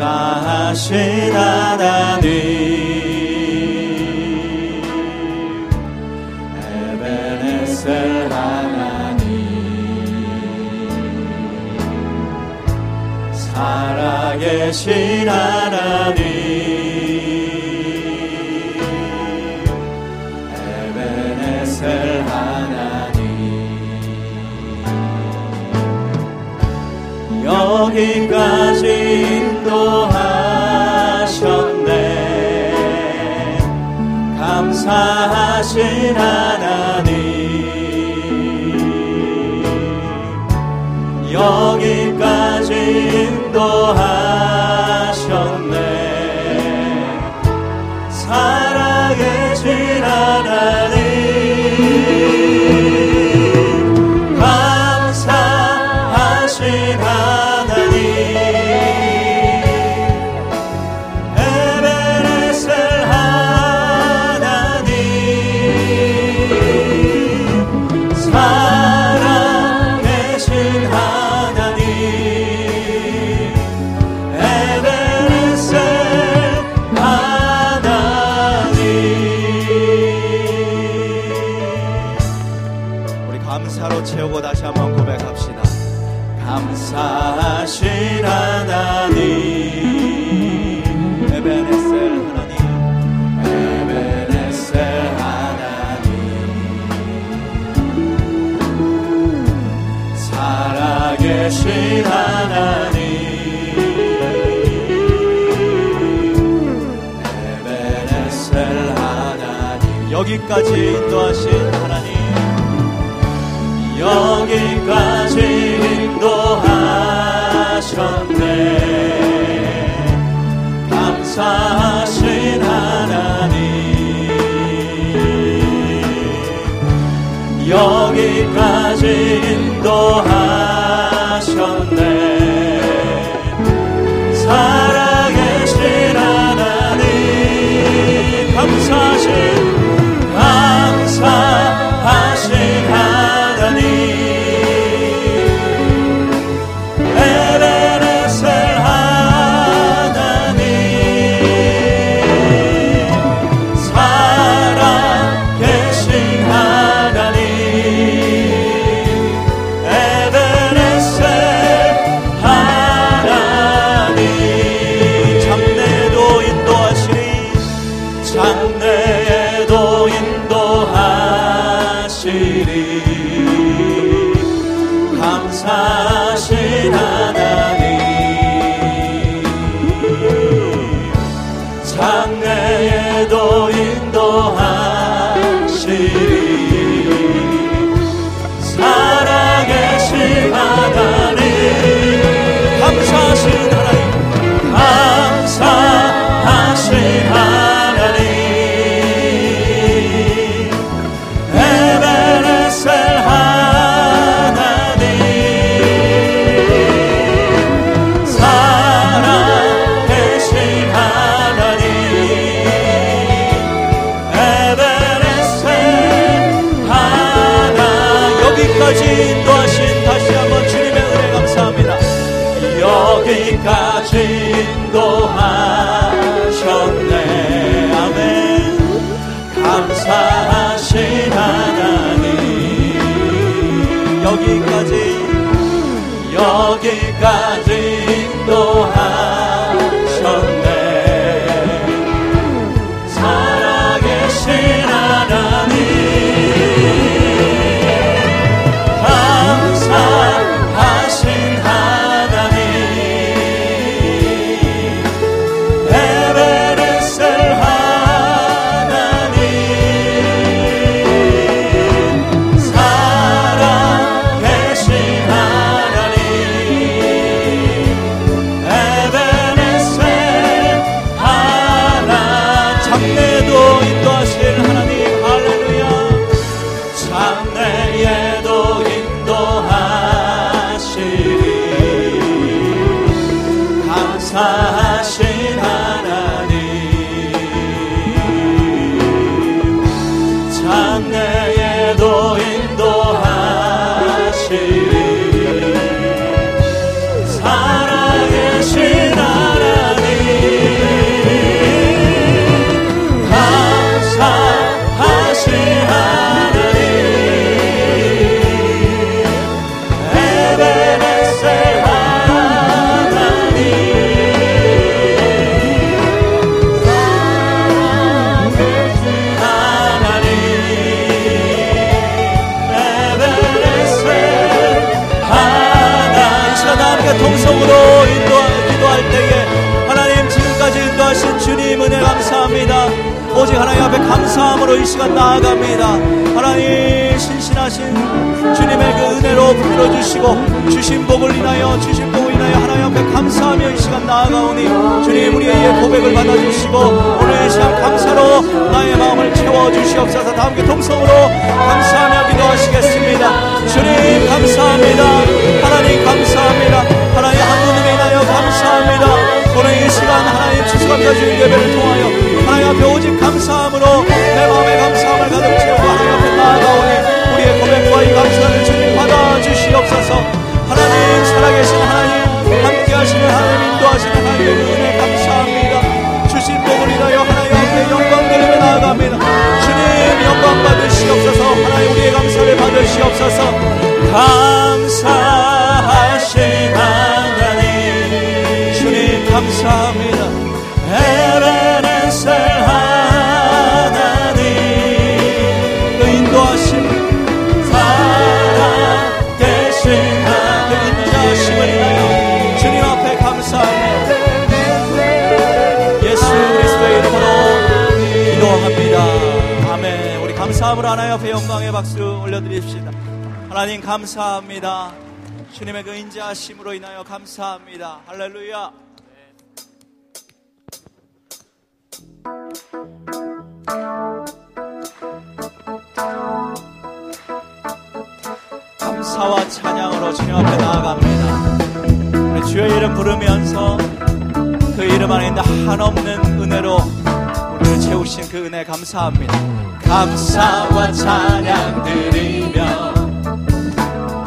사실 하나님. 에베네셀 하나님. 살아계신 하나님. 에베네셀 하나님. 여기까지 인도하셨네. 감사하신 하나 하나님 에베네셀 하나님 여기까지 인도하신 하나님. 여기까지 인도하셨네. 감사하신 끝까지 인도하 감사함으로 이 시간 나아갑니다. 하나님 신신하신 주님의 그 은혜로 빌어주시고 주신 복을 인하여 주신 복을 인하여 하나님 앞에 감사하며 이 시간 나아가오니 주님 우리의 고백을 받아주시고 오늘 이 시간 감사로 나의 마음을 채워주시옵소서 다 함께 동성으로 감사하며 기도하시겠습니다. 주님 감사합니다. 하나님 감사합니다. 하나님 하나님에 인하여 감사합니다. 오늘 이 시간 하나님 추수감사 주일 예배를 통하여 하나님 앞에 오직 감사함으로 살아계신 하나님 함께 하시는 하나님 인도하시는 하나님의 은혜 감사합니다 기도합니다. 아멘. 우리 감사함으로 하나님 앞에 영광의 박수 올려드립시다. 하나님 감사합니다. 주님의 그 인자하심으로 인하여 감사합니다. 할렐루야. 감사와 찬양으로 주님 앞에 나아갑니다. 우리 주의 이름 부르면서 그 이름 안에 있는 한없는 은혜로 채우신 그 은혜 감사합니다. 감사와 찬양 드리며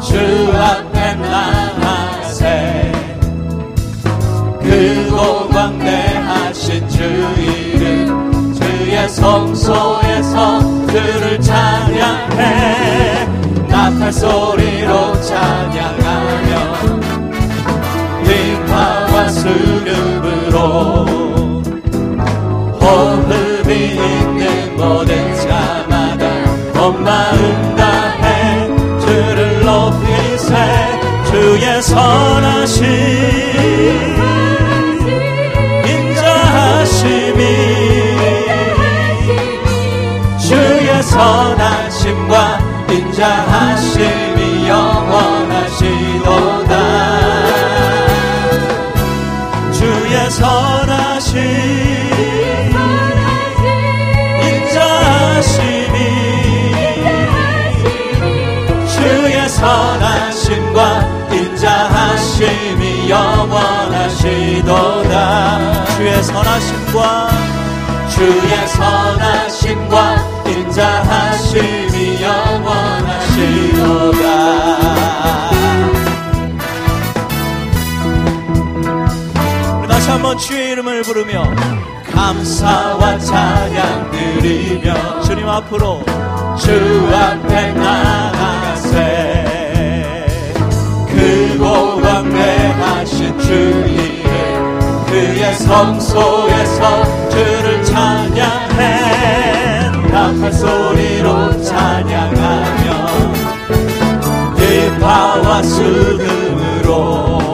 주 앞에 나가세 그고 광대하신 주 이름 주의 성소에서 주를 찬양해 나팔 소리로 찬양하며 림파와 수줍으로 호흡 인자하심이 영원하시도다. 주의 선하심 인자하심이 선하심과 인자하심이 영원하시도다. 주의 선하심과 주의 선하심과 인자하심 우리 다시 한번 주의 이름을 부르며 감사와 찬양 드리며 주님 앞으로 주 앞에 나가세. 크고 광대하신 주 이름 그의 성소에서 주를 찬양해. 나팔 소리로 찬양하며 뒷파와 수금으로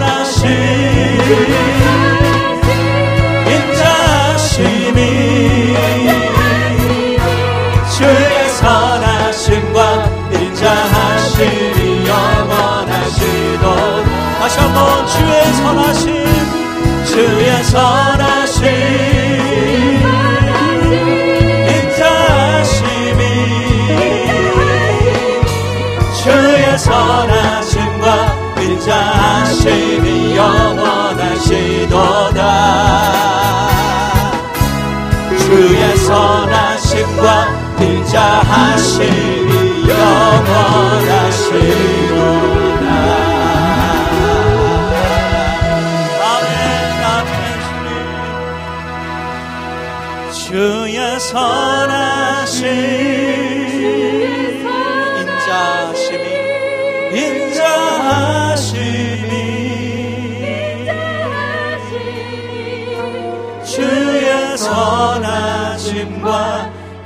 선하신 주의 선하신 인자하심이 주의 선하심과 인자하심이 영원하시도다. 주의 선하심과 인자하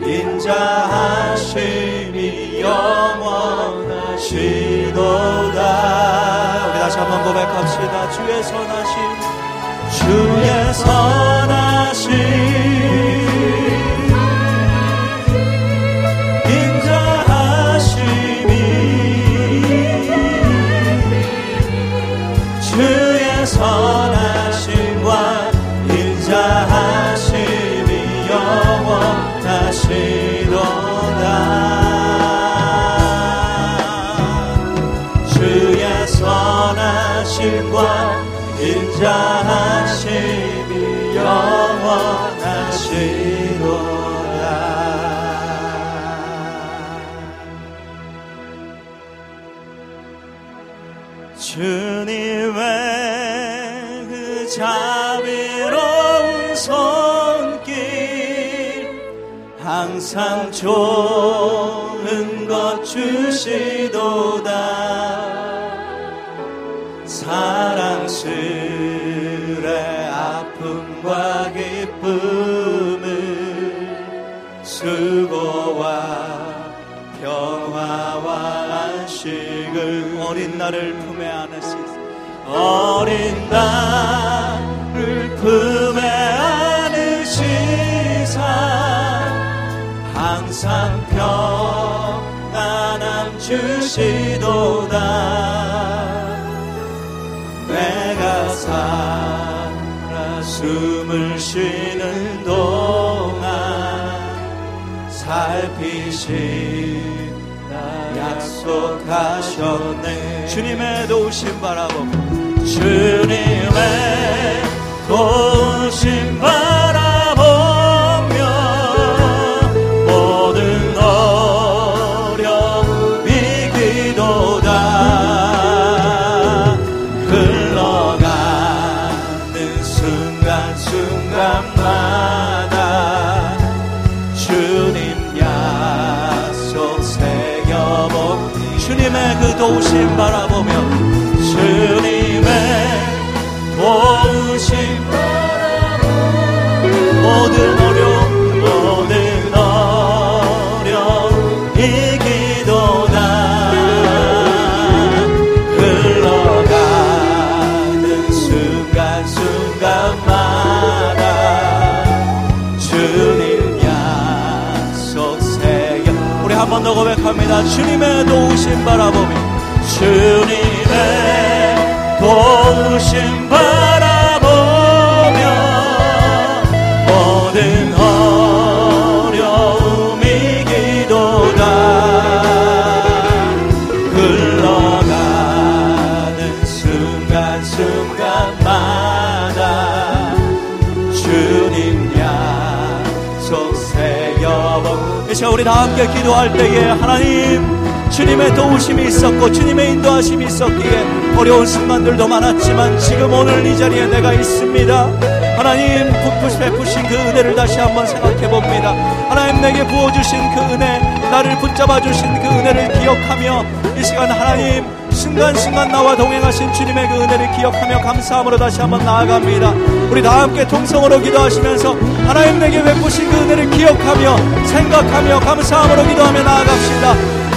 인자하심이 영원하시도다. 우리 다시 한번 고백합시다. 주의 선하심 주의 선하심 인자하심이 영원하시도다 주님의 자비로운 손길 항상 좋은 것 주시도다? 사랑스레 어린 나를 품에 안으시소 어린 나를 품에 안으시사. 항상 평안함 주시도다 약속하셨네. 주님의 도우심 바라보고 주님의 도심 바라보며 도우심 바라보며 주님의 도우심 바라보며 모든 어려움이 기도다 흘러가는 순간순간마다 주님 약속 새겨보 이제 우리 다 함께 기도할 때에 하나님 주님의 도우심이 있었고 주님의 인도하심이 있었기에 어려운 순간들도 많았지만 지금 오늘 이 자리에 내가 있습니다. 하나님 북푸시 베푸신 그 은혜를 다시 한번 생각해 봅니다. 하나님 내게 부어주신 그 은혜, 나를 붙잡아 주신 그 은혜를 기억하며 이 시간 하나님 순간순간 나와 동행하신 주님의 그 은혜를 기억하며 감사함으로 다시 한번 나아갑니다. 우리 다 함께 통성으로 기도하시면서 하나님 내게 베푸신 그 은혜를 기억하며 생각하며 감사함으로 기도하며 나아갑시다.